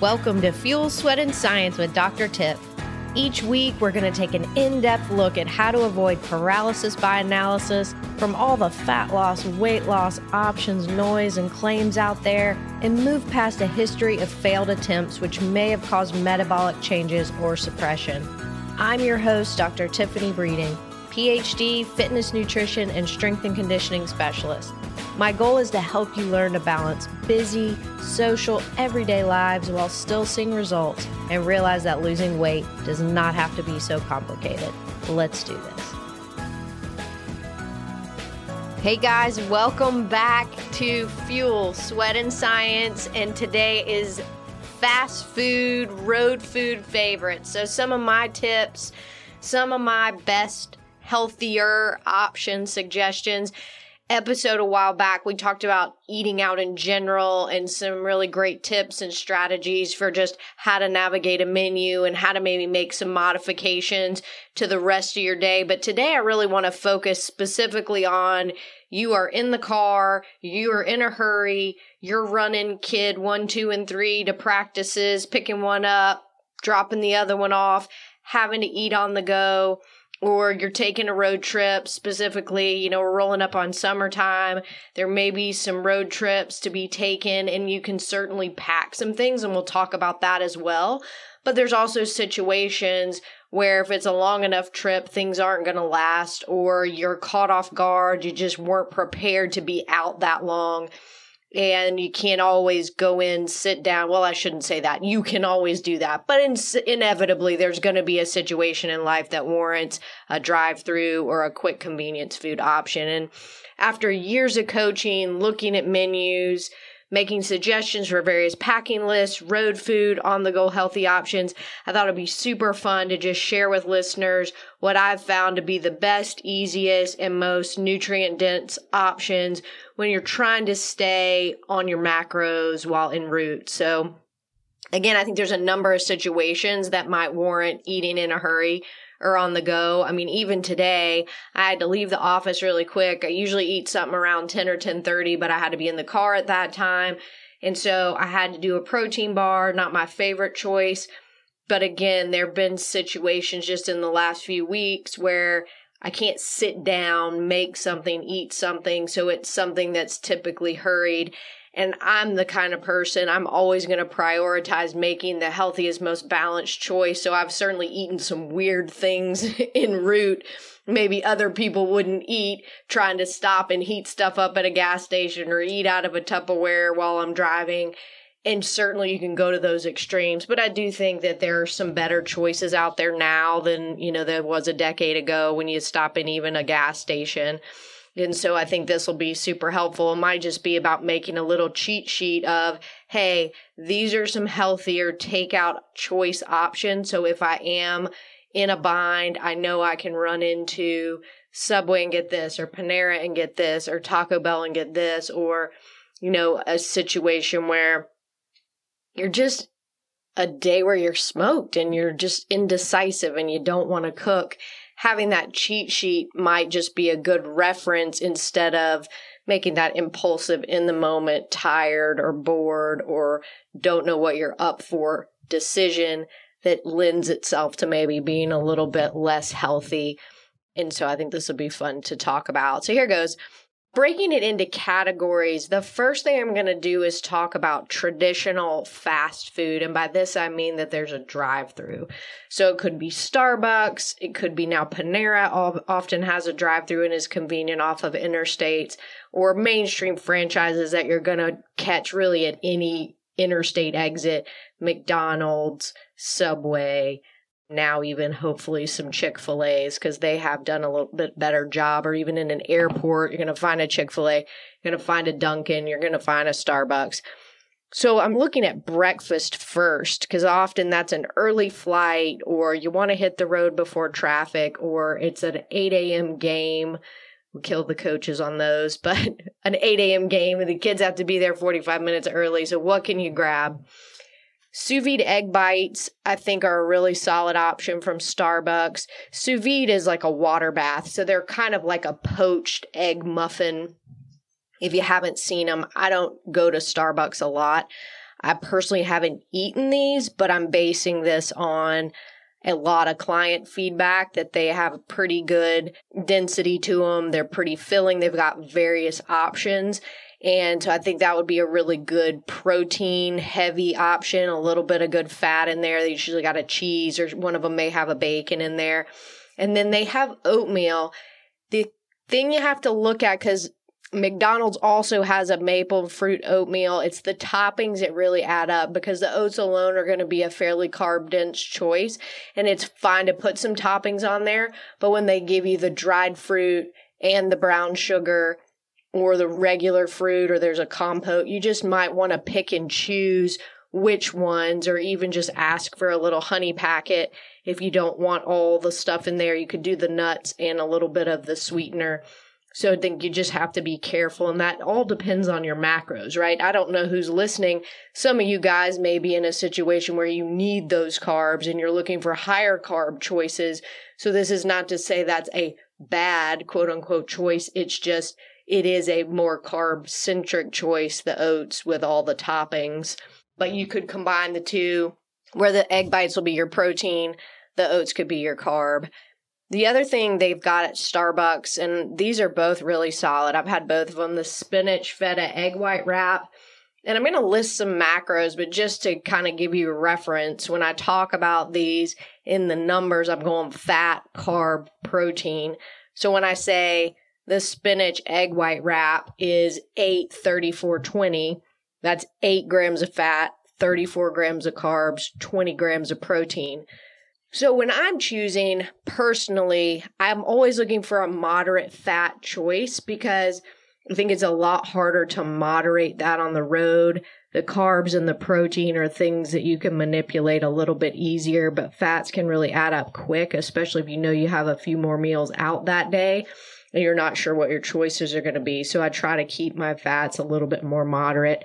Welcome to Fuel, Sweat, and Science with Dr. Tip. Each week, we're going to take an in depth look at how to avoid paralysis by analysis from all the fat loss, weight loss options, noise, and claims out there, and move past a history of failed attempts which may have caused metabolic changes or suppression. I'm your host, Dr. Tiffany Breeding, PhD, fitness, nutrition, and strength and conditioning specialist. My goal is to help you learn to balance busy, social, everyday lives while still seeing results and realize that losing weight does not have to be so complicated. Let's do this. Hey guys, welcome back to Fuel, Sweat, and Science. And today is fast food, road food favorites. So, some of my tips, some of my best, healthier option suggestions episode a while back, we talked about eating out in general and some really great tips and strategies for just how to navigate a menu and how to maybe make some modifications to the rest of your day. But today I really want to focus specifically on you are in the car, you are in a hurry, you're running kid one, two, and three to practices, picking one up, dropping the other one off, having to eat on the go or you're taking a road trip specifically, you know, we're rolling up on summertime. There may be some road trips to be taken, and you can certainly pack some things, and we'll talk about that as well. But there's also situations where if it's a long enough trip, things aren't going to last, or you're caught off guard, you just weren't prepared to be out that long and you can't always go in, sit down. Well, I shouldn't say that. You can always do that, but in, inevitably, there's going to be a situation in life that warrants a drive-through or a quick convenience food option. And after years of coaching, looking at menus, making suggestions for various packing lists, road food, on the go healthy options. I thought it'd be super fun to just share with listeners what I've found to be the best, easiest, and most nutrient dense options when you're trying to stay on your macros while en route. So, again, I think there's a number of situations that might warrant eating in a hurry or on the go. I mean, even today, I had to leave the office really quick. I usually eat something around 10 or 10:30, but I had to be in the car at that time. And so I had to do a protein bar, not my favorite choice. But again, there've been situations just in the last few weeks where I can't sit down, make something, eat something. So it's something that's typically hurried. And I'm the kind of person I'm always going to prioritize making the healthiest, most balanced choice. So I've certainly eaten some weird things en route. Maybe other people wouldn't eat, trying to stop and heat stuff up at a gas station or eat out of a Tupperware while I'm driving. And certainly you can go to those extremes, but I do think that there are some better choices out there now than, you know, there was a decade ago when you stop in even a gas station. And so I think this will be super helpful. It might just be about making a little cheat sheet of, hey, these are some healthier takeout choice options. So if I am in a bind, I know I can run into Subway and get this, or Panera and get this, or Taco Bell and get this, or, you know, a situation where you're just a day where you're smoked and you're just indecisive and you don't want to cook having that cheat sheet might just be a good reference instead of making that impulsive in the moment, tired or bored or don't know what you're up for decision that lends itself to maybe being a little bit less healthy. And so I think this will be fun to talk about. So here goes breaking it into categories, the first thing I'm going to do is talk about traditional fast food. And by this, I mean that there's a drive through. So it could be Starbucks, it could be now Panera, often has a drive through and is convenient off of interstates, or mainstream franchises that you're going to catch really at any interstate exit McDonald's, Subway, now even hopefully some chick-fil-a's because they have done a little bit better job or even in an airport you're going to find a chick-fil-a you're going to find a dunkin you're going to find a starbucks. So i'm looking at breakfast first because often that's an early flight or you want to hit the road before traffic or it's an 8 a.m game. We kill the coaches on those but an 8 a.m game and the kids have to be there 45 minutes early so what can you grab Sous vide egg bites, I think, are a really solid option from Starbucks. Sous vide is like a water bath, so they're kind of like a poached egg muffin. If you haven't seen them, I don't go to Starbucks a lot. I personally haven't eaten these, but I'm basing this on a lot of client feedback that they have a pretty good density to them. They're pretty filling. They've got various options. And so I think that would be a really good protein heavy option, a little bit of good fat in there. They usually got a cheese or one of them may have a bacon in there. And then they have oatmeal. The thing you have to look at, because McDonald's also has a maple fruit oatmeal. It's the toppings that really add up because the oats alone are going to be a fairly carb dense choice. And it's fine to put some toppings on there. But when they give you the dried fruit and the brown sugar or the regular fruit or there's a compote, you just might want to pick and choose which ones or even just ask for a little honey packet if you don't want all the stuff in there. You could do the nuts and a little bit of the sweetener so I think you just have to be careful, and that all depends on your macros, right? I don't know who's listening. Some of you guys may be in a situation where you need those carbs and you're looking for higher carb choices. So this is not to say that's a bad quote unquote choice. It's just, it is a more carb centric choice, the oats with all the toppings. But you could combine the two where the egg bites will be your protein, the oats could be your carb the other thing they've got at Starbucks, and these are both really solid. I've had both of them the spinach feta egg white wrap. And I'm going to list some macros, but just to kind of give you a reference, when I talk about these in the numbers, I'm going fat, carb, protein. So when I say the spinach egg white wrap is 8 34 20, that's 8 grams of fat, 34 grams of carbs, 20 grams of protein. So when I'm choosing personally, I'm always looking for a moderate fat choice because I think it's a lot harder to moderate that on the road. The carbs and the protein are things that you can manipulate a little bit easier, but fats can really add up quick, especially if you know you have a few more meals out that day and you're not sure what your choices are going to be. So I try to keep my fats a little bit more moderate.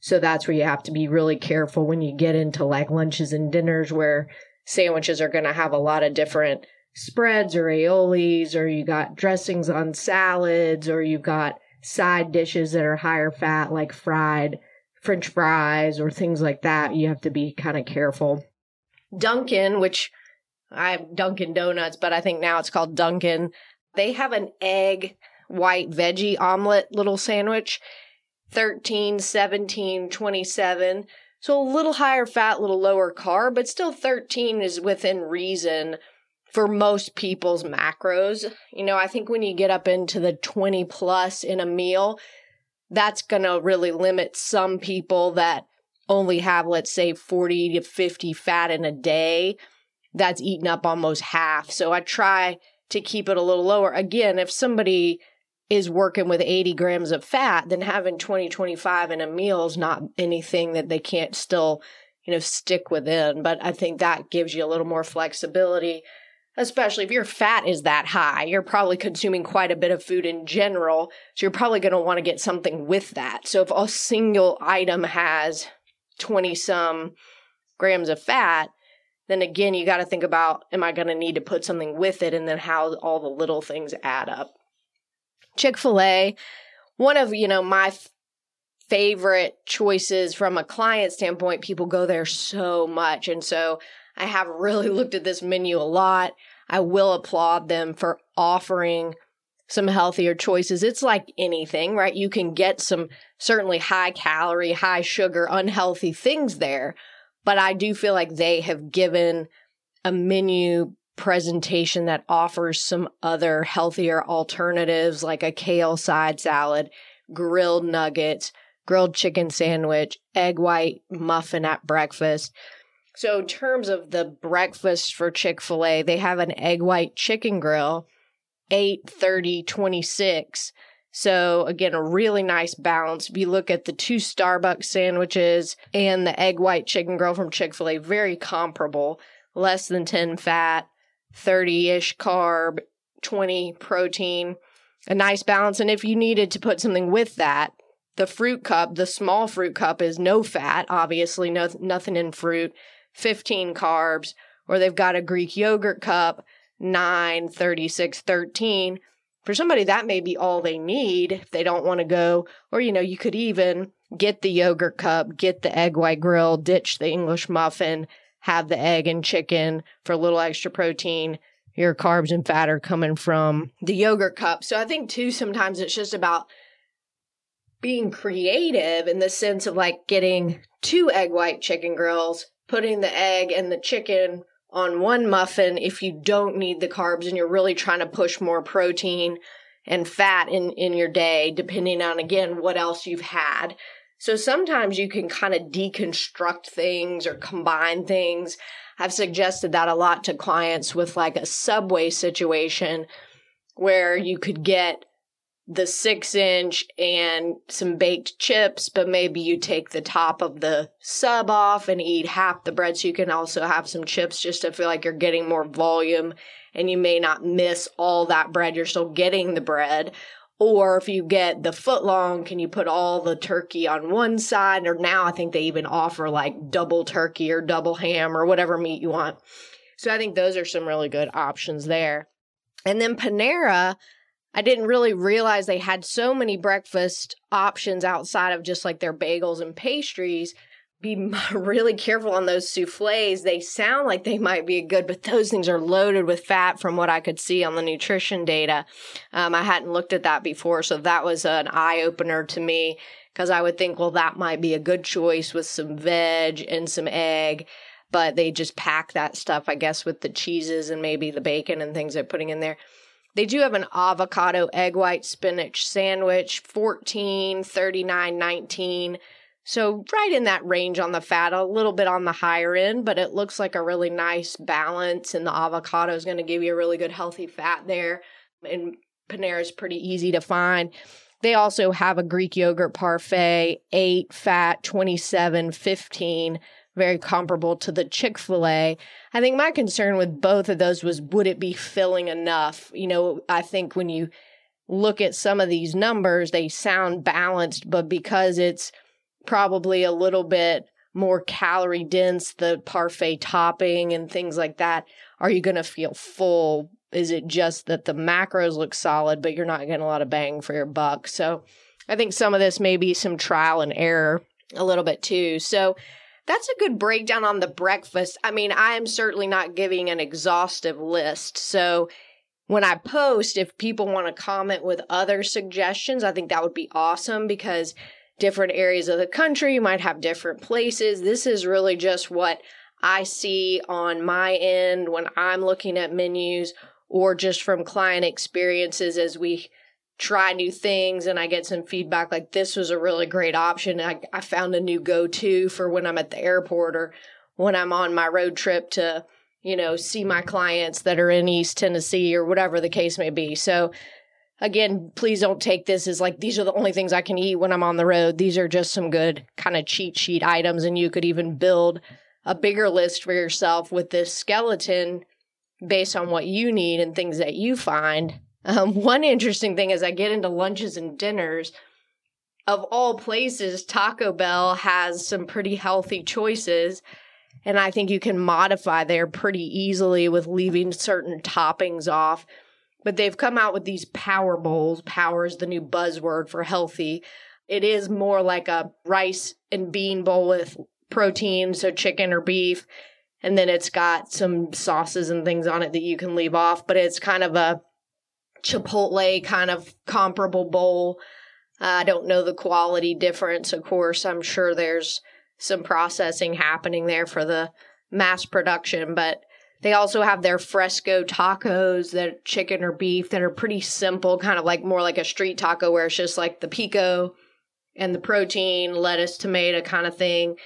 So that's where you have to be really careful when you get into like lunches and dinners where sandwiches are going to have a lot of different spreads or aiolis, or you got dressings on salads, or you've got side dishes that are higher fat, like fried french fries or things like that. You have to be kind of careful. Dunkin', which I have Dunkin' Donuts, but I think now it's called Dunkin'. They have an egg white veggie omelet little sandwich. 13, 17, 27. So a little higher fat, little lower carb, but still 13 is within reason for most people's macros. You know, I think when you get up into the 20 plus in a meal, that's going to really limit some people that only have, let's say, 40 to 50 fat in a day. That's eaten up almost half. So I try to keep it a little lower. Again, if somebody is working with 80 grams of fat, then having 20, 25 in a meal is not anything that they can't still, you know, stick within. But I think that gives you a little more flexibility, especially if your fat is that high. You're probably consuming quite a bit of food in general. So you're probably going to want to get something with that. So if a single item has 20 some grams of fat, then again, you got to think about, am I going to need to put something with it? And then how all the little things add up. Chick fil A, one of, you know, my f- favorite choices from a client standpoint, people go there so much. And so I have really looked at this menu a lot. I will applaud them for offering some healthier choices. It's like anything, right? You can get some certainly high calorie, high sugar, unhealthy things there. But I do feel like they have given a menu presentation that offers some other healthier alternatives like a kale side salad, grilled nuggets, grilled chicken sandwich, egg white muffin at breakfast. So, in terms of the breakfast for Chick fil A, they have an egg white chicken grill, 8 30 26. So, again, a really nice balance. If you look at the two Starbucks sandwiches and the egg white chicken grill from Chick fil A, very comparable, less than 10 fat, 30 ish carb, 20 protein, a nice balance. And if you needed to put something with that, the fruit cup, the small fruit cup is no fat, obviously, no, nothing in fruit, 15 carbs, or they've got a Greek yogurt cup, 9, 36, 13. For somebody that may be all they need if they don't want to go. Or you know you could even get the yogurt cup get the egg white grill ditch the english muffin have the egg and chicken for a little extra protein. Your carbs and fat are coming from the yogurt cup. So i think too sometimes it's just about being creative in the sense of like getting two egg white chicken grills putting the egg and the chicken on one muffin if you don't need the carbs and you're really trying to push more protein and fat in, in your day, depending on, again, what else you've had. So sometimes you can kind of deconstruct things or combine things. I've suggested that a lot to clients with like a subway situation where you could get the six inch and some baked chips, but maybe you take the top of the sub off and eat half the bread so you can also have some chips just to feel like you're getting more volume and you may not miss all that bread. You're still getting the bread. Or if you get the foot long, can you put all the turkey on one side? Or now I think they even offer like double turkey or double ham or whatever meat you want. So I think those are some really good options there. And then Panera, I didn't really realize they had so many breakfast options outside of just like their bagels and pastries. Be really careful on those souffles. They sound like they might be good, but those things are loaded with fat from what I could see on the nutrition data. Um, I hadn't looked at that before, so that was an eye opener to me because I would think, well, that might be a good choice with some veg and some egg but they just pack that stuff, I guess, with the cheeses and maybe the bacon and things they're putting in there. They do have an avocado egg white spinach sandwich, 14, 39, 19. So right in that range on the fat, a little bit on the higher end, but it looks like a really nice balance and the avocado is going to give you a really good healthy fat there. And Panera is pretty easy to find. They also have a Greek yogurt parfait, 8 fat, 27, 15 very comparable to the Chick fil A. I think my concern with both of those was would it be filling enough? You know, I think when you look at some of these numbers, they sound balanced, but because it's probably a little bit more calorie dense, the parfait topping and things like that, are you going to feel full? Is it just that the macros look solid, but you're not getting a lot of bang for your buck? So I think some of this may be some trial and error a little bit too. So that's a good breakdown on the breakfast. I mean, I am certainly not giving an exhaustive list. So when I post, if people want to comment with other suggestions, I think that would be awesome because different areas of the country might have different places. This is really just what I see on my end when I'm looking at menus or just from client experiences as we try new things and I get some feedback like this was a really great option. I, I found a new go to for when I'm at the airport or when I'm on my road trip to, you know, see my clients that are in East Tennessee or whatever the case may be. So, again, please don't take this as like these are the only things I can eat when I'm on the road. These are just some good kind of cheat sheet items, and you could even build a bigger list for yourself with this skeleton based on what you need and things that you find um, one interesting thing as I get into lunches and dinners, of all places, Taco Bell has some pretty healthy choices. And I think you can modify there pretty easily with leaving certain toppings off. But they've come out with these power bowls. Power is the new buzzword for healthy. It is more like a rice and bean bowl with protein, so chicken or beef. And then it's got some sauces and things on it that you can leave off. But it's kind of a Chipotle kind of comparable bowl. I don't know the quality difference. Of course, I'm sure there's some processing happening there for the mass production, but they also have their fresco tacos that chicken or beef that are pretty simple, kind of like more like a street taco where it's just like the pico and the protein, lettuce, tomato kind of thing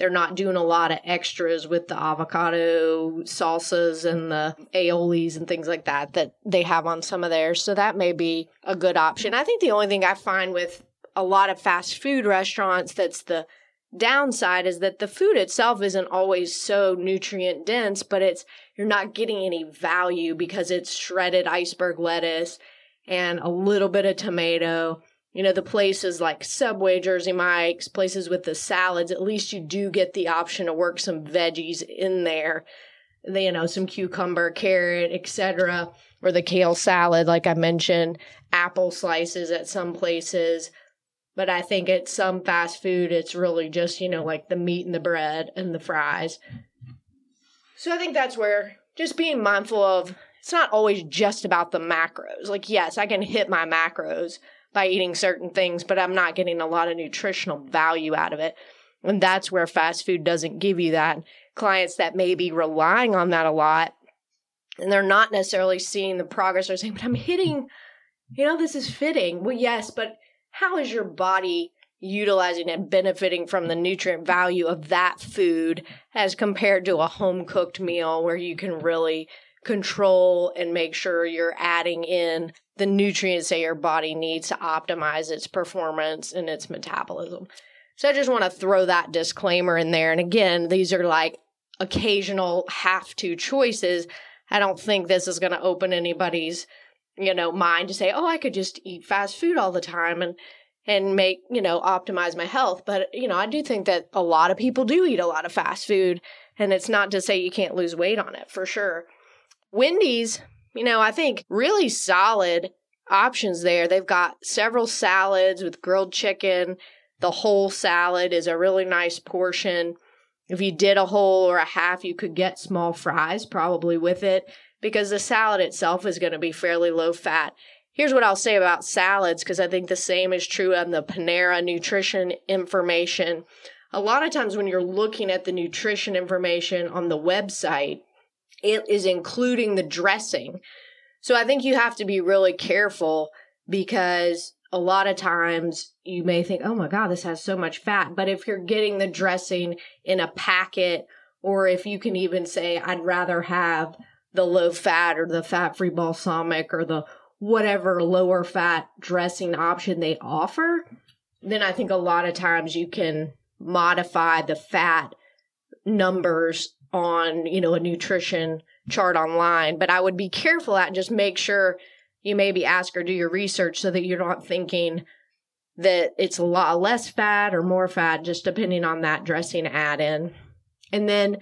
they're not doing a lot of extras with the avocado salsas and the aiolis and things like that that they have on some of theirs. So that may be a good option. I think the only thing I find with a lot of fast food restaurants that's the downside is that the food itself isn't always so nutrient dense, but it's you're not getting any value because it's shredded iceberg lettuce and a little bit of tomato you know, the places like Subway, Jersey Mike's, places with the salads, at least you do get the option to work some veggies in there. You know, some cucumber, carrot, etc. or the kale salad, like I mentioned, apple slices at some places. But I think at some fast food, it's really just, you know, like the meat and the bread and the fries. So I think that's where just being mindful of it's not always just about the macros. Like, yes, I can hit my macros by eating certain things, but I'm not getting a lot of nutritional value out of it. And that's where fast food doesn't give you that. Clients that may be relying on that a lot and they're not necessarily seeing the progress or saying, but I'm hitting, you know, this is fitting. Well, yes, but how is your body utilizing and benefiting from the nutrient value of that food as compared to a home cooked meal where you can really control and make sure you're adding in the nutrients that your body needs to optimize its performance and its metabolism. So I just want to throw that disclaimer in there. And again, these are like occasional have to choices. I don't think this is going to open anybody's, you know, mind to say, "Oh, I could just eat fast food all the time and and make, you know, optimize my health." But, you know, I do think that a lot of people do eat a lot of fast food, and it's not to say you can't lose weight on it, for sure. Wendy's, you know, I think really solid options there. They've got several salads with grilled chicken. The whole salad is a really nice portion. If you did a whole or a half, you could get small fries probably with it because the salad itself is going to be fairly low fat. Here's what I'll say about salads because I think the same is true on the Panera nutrition information. A lot of times when you're looking at the nutrition information on the website, it is including the dressing. So I think you have to be really careful because a lot of times you may think, oh my God, this has so much fat. But if you're getting the dressing in a packet, or if you can even say, I'd rather have the low fat or the fat free balsamic or the whatever lower fat dressing option they offer, then I think a lot of times you can modify the fat numbers on, you know, a nutrition chart online. But I would be careful at just make sure you maybe ask or do your research so that you're not thinking that it's a lot less fat or more fat, just depending on that dressing add in. And then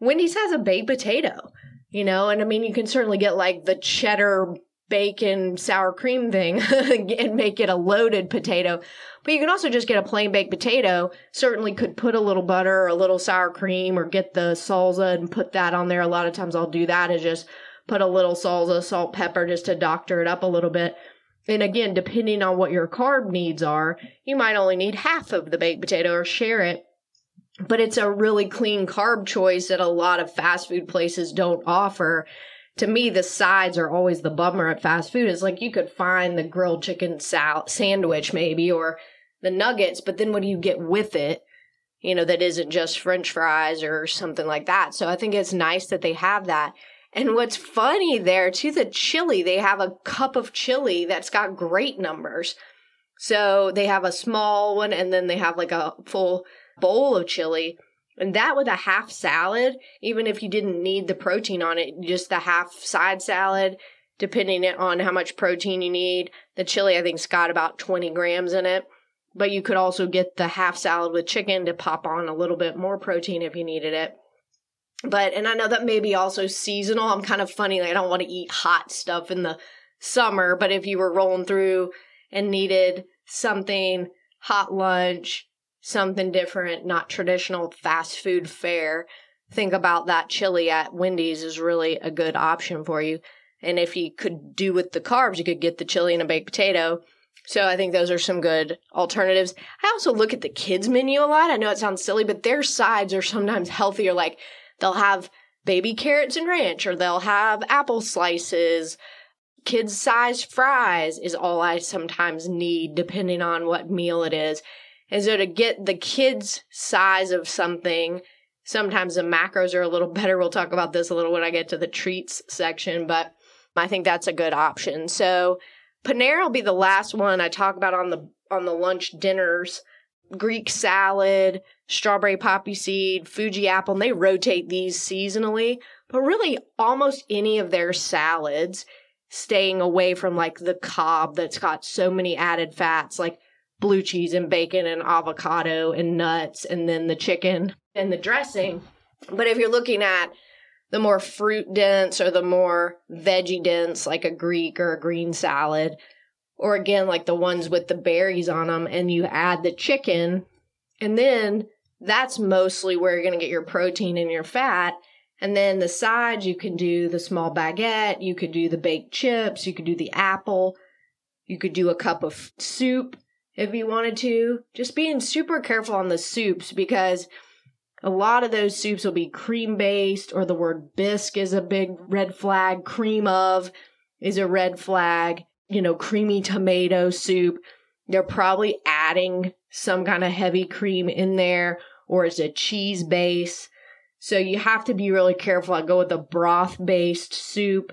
Wendy's has a baked potato, you know, and I mean, you can certainly get like the cheddar bacon sour cream thing and make it a loaded potato. But you can also just get a plain baked potato. Certainly could put a little butter or a little sour cream or get the salsa and put that on there. A lot of times I'll do that is just put a little salsa, salt, pepper just to doctor it up a little bit. And again, depending on what your carb needs are, you might only need half of the baked potato or share it. But it's a really clean carb choice that a lot of fast food places don't offer. To me, the sides are always the bummer at fast food. It's like you could find the grilled chicken sal- sandwich maybe or the nuggets, but then what do you get with it? You know, that isn't just french fries or something like that. So I think it's nice that they have that. And what's funny there too, the chili, they have a cup of chili that's got great numbers. So they have a small one and then they have like a full bowl of chili. And that with a half salad, even if you didn't need the protein on it, just the half side salad, depending on how much protein you need. The chili, I think's got about 20 grams in it. But you could also get the half salad with chicken to pop on a little bit more protein if you needed it. But, and I know that may be also seasonal. I'm kind of funny. Like, I don't want to eat hot stuff in the summer, but if you were rolling through and needed something hot lunch, something different, not traditional fast food fare, think about that chili at Wendy's is really a good option for you. And if you could do with the carbs, you could get the chili and a baked potato. So I think those are some good alternatives. I also look at the kids menu a lot. I know it sounds silly, but their sides are sometimes healthier. Like They'll have baby carrots and ranch, or they'll have apple slices. Kids size fries is all I sometimes need, depending on what meal it is. And so to get the kids' size of something, sometimes the macros are a little better. We'll talk about this a little when I get to the treats section, but I think that's a good option. So Panera will be the last one I talk about on the on the lunch dinners. Greek salad, strawberry poppy seed, Fuji apple, and they rotate these seasonally. But really, almost any of their salads, staying away from like the Cobb that's got so many added fats, like blue cheese and bacon and avocado and nuts, and then the chicken and the dressing. But if you're looking at the more fruit dense or the more veggie dense, like a Greek or a green salad, or again, like the ones with the berries on them, and you add the chicken, and then that's mostly where you're going to get your protein and your fat. And then the sides, you can do the small baguette, you could do the baked chips, you could do the apple, you could do a cup of soup if you wanted to. Just being super careful on the soups because a lot of those soups will be cream based, or the word bisque is a big red flag. Cream of is a red flag. You know, creamy tomato soup. They're probably adding some kind of heavy cream in there, or it's a cheese base. So you have to be really careful. I go with a broth based soup.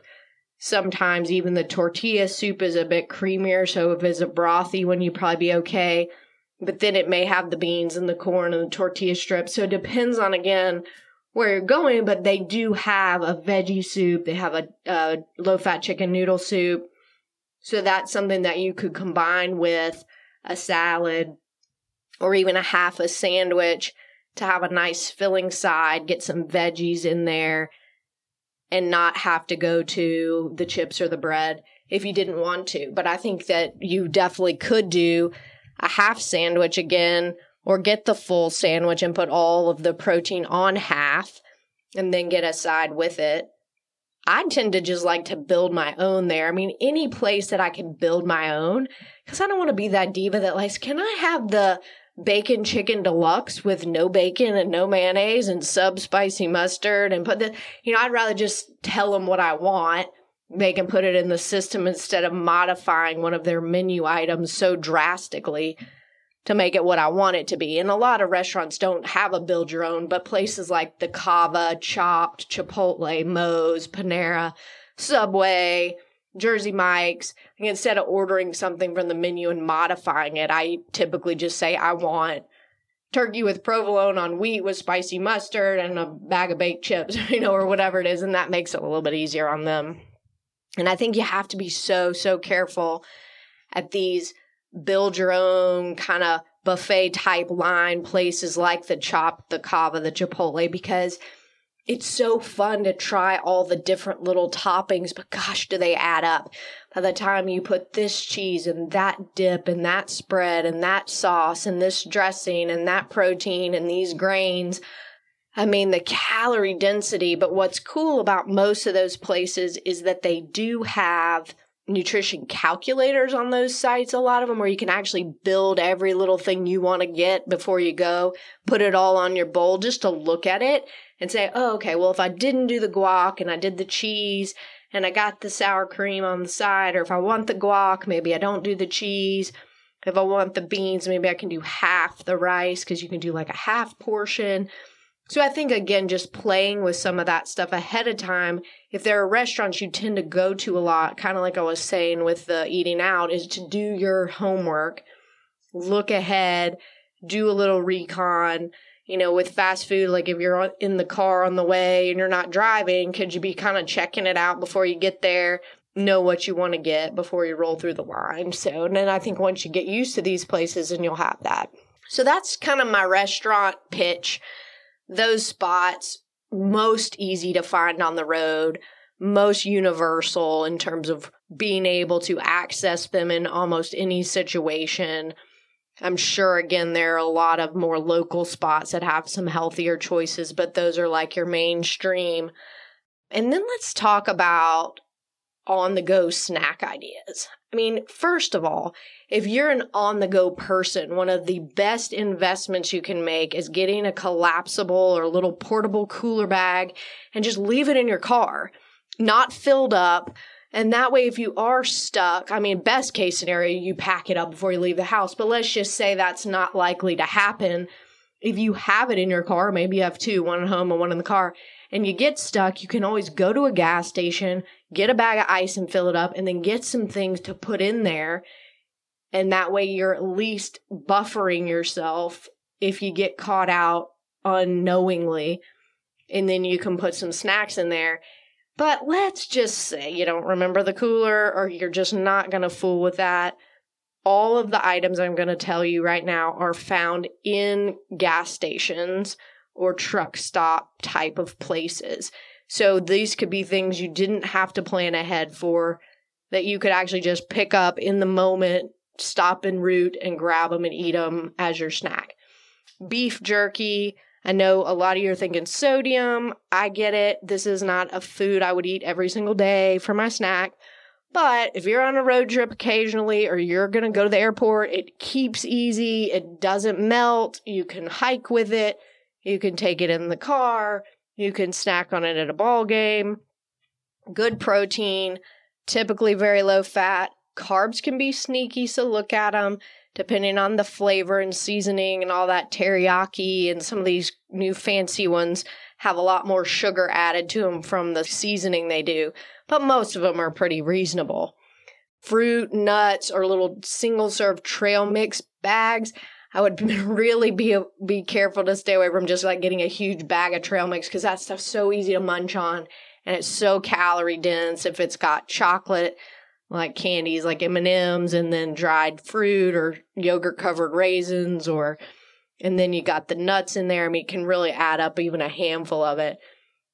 Sometimes even the tortilla soup is a bit creamier. So if it's a brothy one, you probably be okay but then it may have the beans and the corn and the tortilla strips. So it depends on again where you're going, but they do have a veggie soup. They have a, a low fat chicken noodle soup. So that's something that you could combine with a salad or even a half a sandwich to have a nice filling side, get some veggies in there and not have to go to the chips or the bread if you didn't want to. But I think that you definitely could do a half sandwich again, or get the full sandwich and put all of the protein on half and then get a side with it. I tend to just like to build my own there. I mean, any place that I can build my own, because I don't want to be that diva that likes, can I have the bacon chicken deluxe with no bacon and no mayonnaise and sub spicy mustard and put the, you know, I'd rather just tell them what I want they can put it in the system instead of modifying one of their menu items so drastically to make it what I want it to be. And a lot of restaurants don't have a build your own, but places like the Cava, Chopt, Chipotle, Moe's, Panera, Subway, Jersey Mike's, instead of ordering something from the menu and modifying it, I typically just say, I want turkey with provolone on wheat with spicy mustard and a bag of baked chips, you know, or whatever it is. And that makes it a little bit easier on them. And I think you have to be so, so careful at these build your own kind of buffet type line places like the Chop, the Cava, the Chipotle, because it's so fun to try all the different little toppings, but gosh, do they add up. By the time you put this cheese and that dip and that spread and that sauce and this dressing and that protein and these grains, I mean, the calorie density, but what's cool about most of those places is that they do have nutrition calculators on those sites, a lot of them, where you can actually build every little thing you want to get before you go, put it all on your bowl just to look at it and say, oh, okay, well, if I didn't do the guac and I did the cheese and I got the sour cream on the side, or if I want the guac, maybe I don't do the cheese. If I want the beans, maybe I can do half the rice because you can do like a half portion. So I think again, just playing with some of that stuff ahead of time. If there are restaurants you tend to go to a lot, kind of like I was saying with the eating out, is to do your homework, look ahead, do a little recon. You know, with fast food, like if you're in the car on the way and you're not driving, could you be kind of checking it out before you get there? Know what you want to get before you roll through the line. So, and then I think once you get used to these places, and you'll have that. So that's kind of my restaurant pitch those spots most easy to find on the road, most universal in terms of being able to access them in almost any situation. I'm sure again there are a lot of more local spots that have some healthier choices, but those are like your mainstream. And then let's talk about on the go snack ideas. I mean, first of all, if you're an on the go person, one of the best investments you can make is getting a collapsible or little portable cooler bag and just leave it in your car, not filled up. And that way, if you are stuck, I mean, best case scenario, you pack it up before you leave the house. But let's just say that's not likely to happen. If you have it in your car, maybe you have two, one at home and one in the car, and you get stuck, you can always go to a gas station, get a bag of ice and fill it up, and then get some things to put in there. And that way you're at least buffering yourself if you get caught out unknowingly. And then you can put some snacks in there. But let's just say you don't remember the cooler or you're just not going to fool with that. All of the items I'm going to tell you right now are found in gas stations or truck stop type of places. So these could be things you didn't have to plan ahead for that you could actually just pick up in the moment, stop en route and grab them and eat them as your snack. Beef jerky. I know a lot of you are thinking sodium. I get it. This is not a food I would eat every single day for my snack. But if you're on a road trip occasionally or you're going to go to the airport, it keeps easy. It doesn't melt. You can hike with it. You can take it in the car. You can snack on it at a ball game. Good protein, typically very low fat. Carbs can be sneaky, so look at them depending on the flavor and seasoning and all that teriyaki and some of these new fancy ones have a lot more sugar added to them from the seasoning they do but most of them are pretty reasonable. Fruit, nuts, or little single serve trail mix bags. I would really be be careful to stay away from just like getting a huge bag of trail mix because that stuff's so easy to munch on and it's so calorie dense. If it's got chocolate, like candies like M&Ms and then dried fruit or yogurt covered raisins or and then you got the nuts in there. I mean, it can really add up even a handful of it.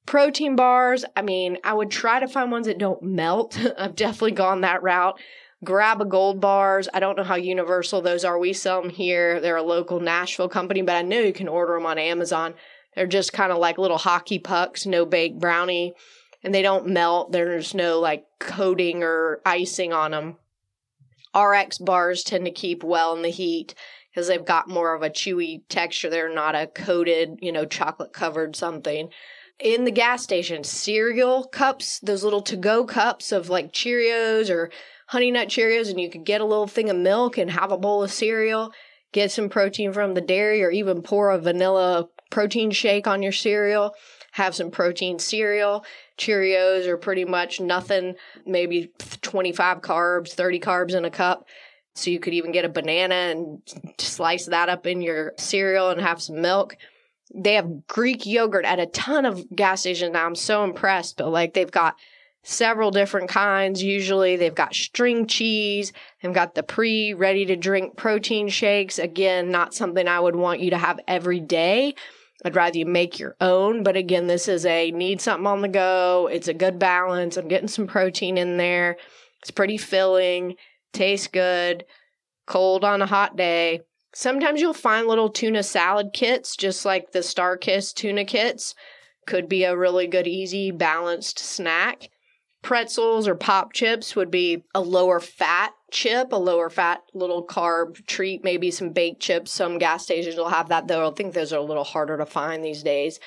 Protein bars, I mean, I would try to find ones that don't melt. I've definitely gone that route. Grab a gold bars. I don't know how universal those are. We sell them here. They're a local Nashville company, but I know you can order them on Amazon. They're just kind of like little hockey pucks, no bake brownie, and they don't melt. There's no like coating or icing on them. RX bars tend to keep well in the heat because they've got more of a chewy texture. They're not a coated, you know, chocolate covered something in the gas station cereal cups, those little to go cups of like Cheerios or Honey Nut Cheerios, and you could get a little thing of milk and have a bowl of cereal, get some protein from the dairy, or even pour a vanilla protein shake on your cereal. Have some protein cereal. Cheerios are pretty much nothing, maybe 25 carbs, 30 carbs in a cup. So you could even get a banana and slice that up in your cereal and have some milk they have Greek yogurt at a ton of gas stations now. I'm so impressed. But like they've got several different kinds. Usually they've got string cheese. They've got the pre ready to drink protein shakes. Again, not something I would want you to have every day. I'd rather you make your own. But again, this is a need something on the go. It's a good balance. I'm getting some protein in there. It's pretty filling, tastes good, cold on a hot day. Sometimes you'll find little tuna salad kits, just like the Starkist tuna kits. Could be a really good, easy, balanced snack. Pretzels or pop chips would be a lower fat chip, a lower fat little carb treat, maybe some baked chips. Some gas stations will have that, though. I think those are a little harder to find these days.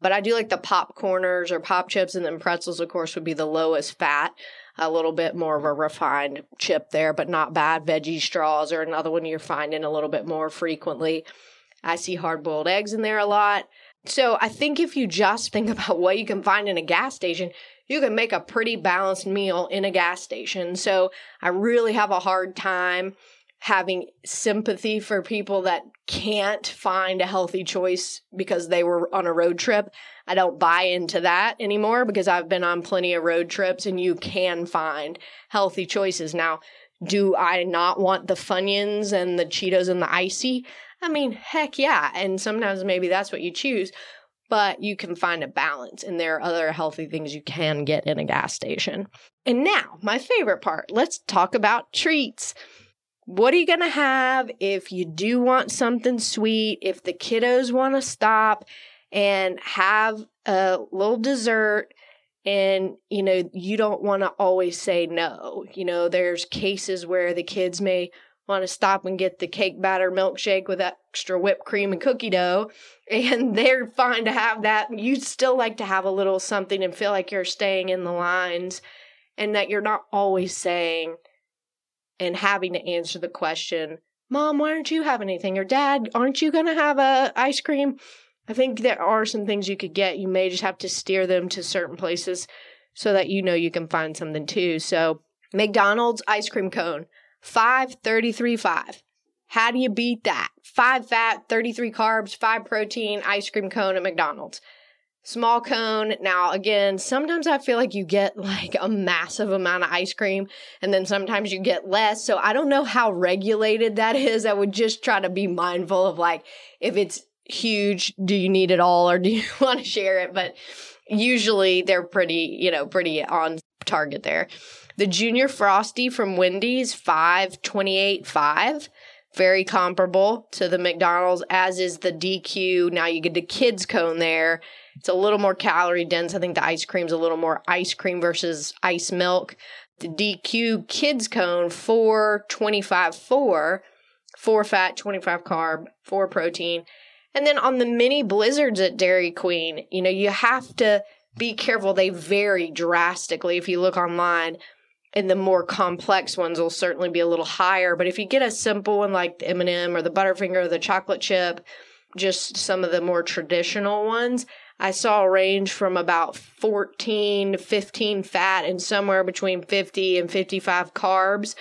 But I do like the popcorners or pop chips, and then pretzels, of course, would be the lowest fat a little bit more of a refined chip there, but not bad. Veggie straws are another one you're finding a little bit more frequently. I see hard boiled eggs in there a lot. So I think if you just think about what you can find in a gas station, you can make a pretty balanced meal in a gas station. So I really have a hard time having sympathy for people that can't find a healthy choice because they were on a road trip. I don't buy into that anymore because I've been on plenty of road trips and you can find healthy choices. Now, do I not want the Funyuns and the Cheetos and the ICEE? I mean, heck yeah. And sometimes maybe that's what you choose, but you can find a balance and there are other healthy things you can get in a gas station. And now, my favorite part let's talk about treats what are you going to have if you do want something sweet, if the kiddos want to stop and have a little dessert and you know you don't want to always say no you know there's cases where the kids may want to stop and get the cake batter milkshake with extra whipped cream and cookie dough and they're fine to have that you'd still like to have a little something and feel like you're staying in the lines and that you're not always saying and having to answer the question, Mom, why aren't you having anything? Or Dad, aren't you going to have a ice cream? I think there are some things you could get. You may just have to steer them to certain places so that you know you can find something too. So, McDonald's ice cream cone, five thirty-three five. How do you beat that? Five fat, 33 carbs, five protein ice cream cone at McDonald's small cone. Now, again, sometimes I feel like you get like a massive amount of ice cream and then sometimes you get less. So I don't know how regulated that is. I would just try to be mindful of like if it's huge, do you need it all or do you want to share it? But usually they're pretty, you know, pretty on target there. The Junior Frosty from Wendy's, five twenty eight five. Very comparable to the McDonald's, as is the DQ. Now you get the kids cone there. It's a little more calorie dense. I think the ice cream's a little more ice cream versus ice milk. The DQ kids cone, four twenty five four, four fat, 25 carb, four protein. And then on the mini blizzards at Dairy Queen, you know, you have to be careful. They vary drastically if you look online. And the more complex ones will certainly be a little higher. But if you get a simple one like the M&M or the Butterfinger or the chocolate chip, just some of the more traditional ones, I saw a range from about 14 to 15 fat and somewhere between 50 and 55 carbs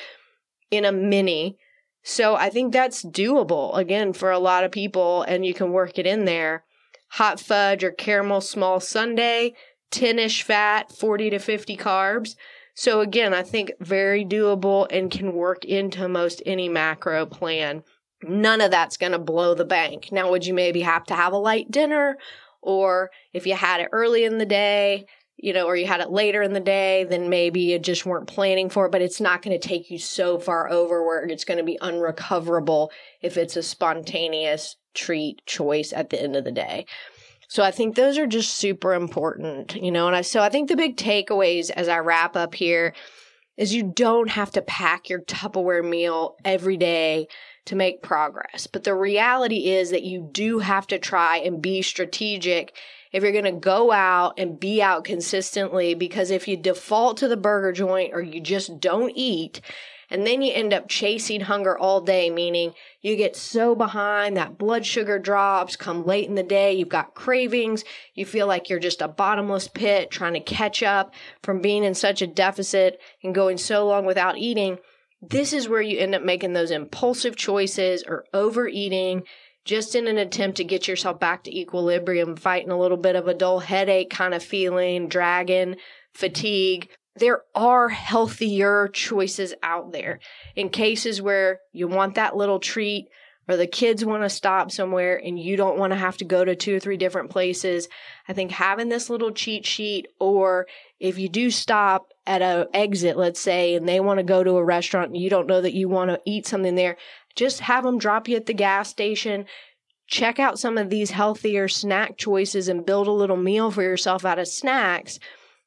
in a mini. So I think that's doable again for a lot of people and you can work it in there. Hot fudge or caramel small sundae, 10 ish fat, 40 to 50 carbs. So again, I think very doable and can work into most any macro plan. None of that's going to blow the bank. Now, would you maybe have to have a light dinner? Or if you had it early in the day, you know, or you had it later in the day, then maybe you just weren't planning for it, but it's not going to take you so far over where it's going to be unrecoverable if it's a spontaneous treat choice at the end of the day. So I think those are just super important, you know, and I, so I think the big takeaways as I wrap up here is you don't have to pack your Tupperware meal every day to make progress. But the reality is that you do have to try and be strategic if you're going to go out and be out consistently because if you default to the burger joint or you just don't eat and then you end up chasing hunger all day, meaning you get so behind that blood sugar drops come late in the day. You've got cravings. You feel like you're just a bottomless pit trying to catch up from being in such a deficit and going so long without eating. This is where you end up making those impulsive choices or overeating just in an attempt to get yourself back to equilibrium, fighting a little bit of a dull headache kind of feeling, dragging, fatigue there are healthier choices out there in cases where you want that little treat or the kids want to stop somewhere and you don't want to have to go to two or three different places. I think having this little cheat sheet or if you do stop at a exit, let's say, and they want to go to a restaurant and you don't know that you want to eat something there, just have them drop you at the gas station. Check out some of these healthier snack choices and build a little meal for yourself out of snacks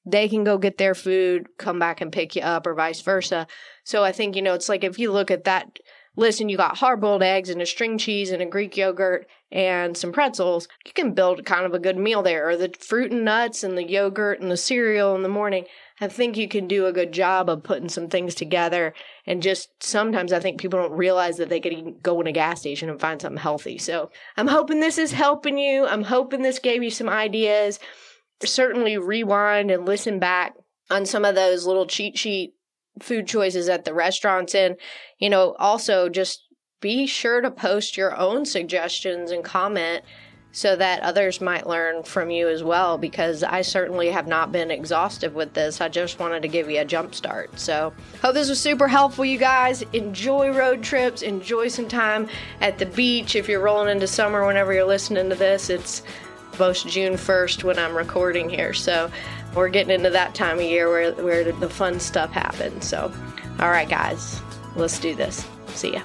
they can go get their food, come back and pick you up, or vice versa. So I think, you know, it's like if you look at that listen, you got hard boiled eggs and a string cheese and a Greek yogurt and some pretzels, you can build kind of a good meal there. Or the fruit and nuts and the yogurt and the cereal in the morning. I think you can do a good job of putting some things together. And just sometimes I think people don't realize that they could go in a gas station and find something healthy. So I'm hoping this is helping you. I'm hoping this gave you some ideas certainly rewind and listen back on some of those little cheat sheet food choices at the restaurants and you know also just be sure to post your own suggestions and comment so that others might learn from you as well because I certainly have not been exhaustive with this. I just wanted to give you a jump start. So, hope this was super helpful, you guys. Enjoy road trips, enjoy some time at the beach if you're rolling into summer whenever you're listening to this. It's post June 1st when I'm recording here. So we're getting into that time of year where, where the fun stuff happens. So, all right, guys, let's do this. See ya.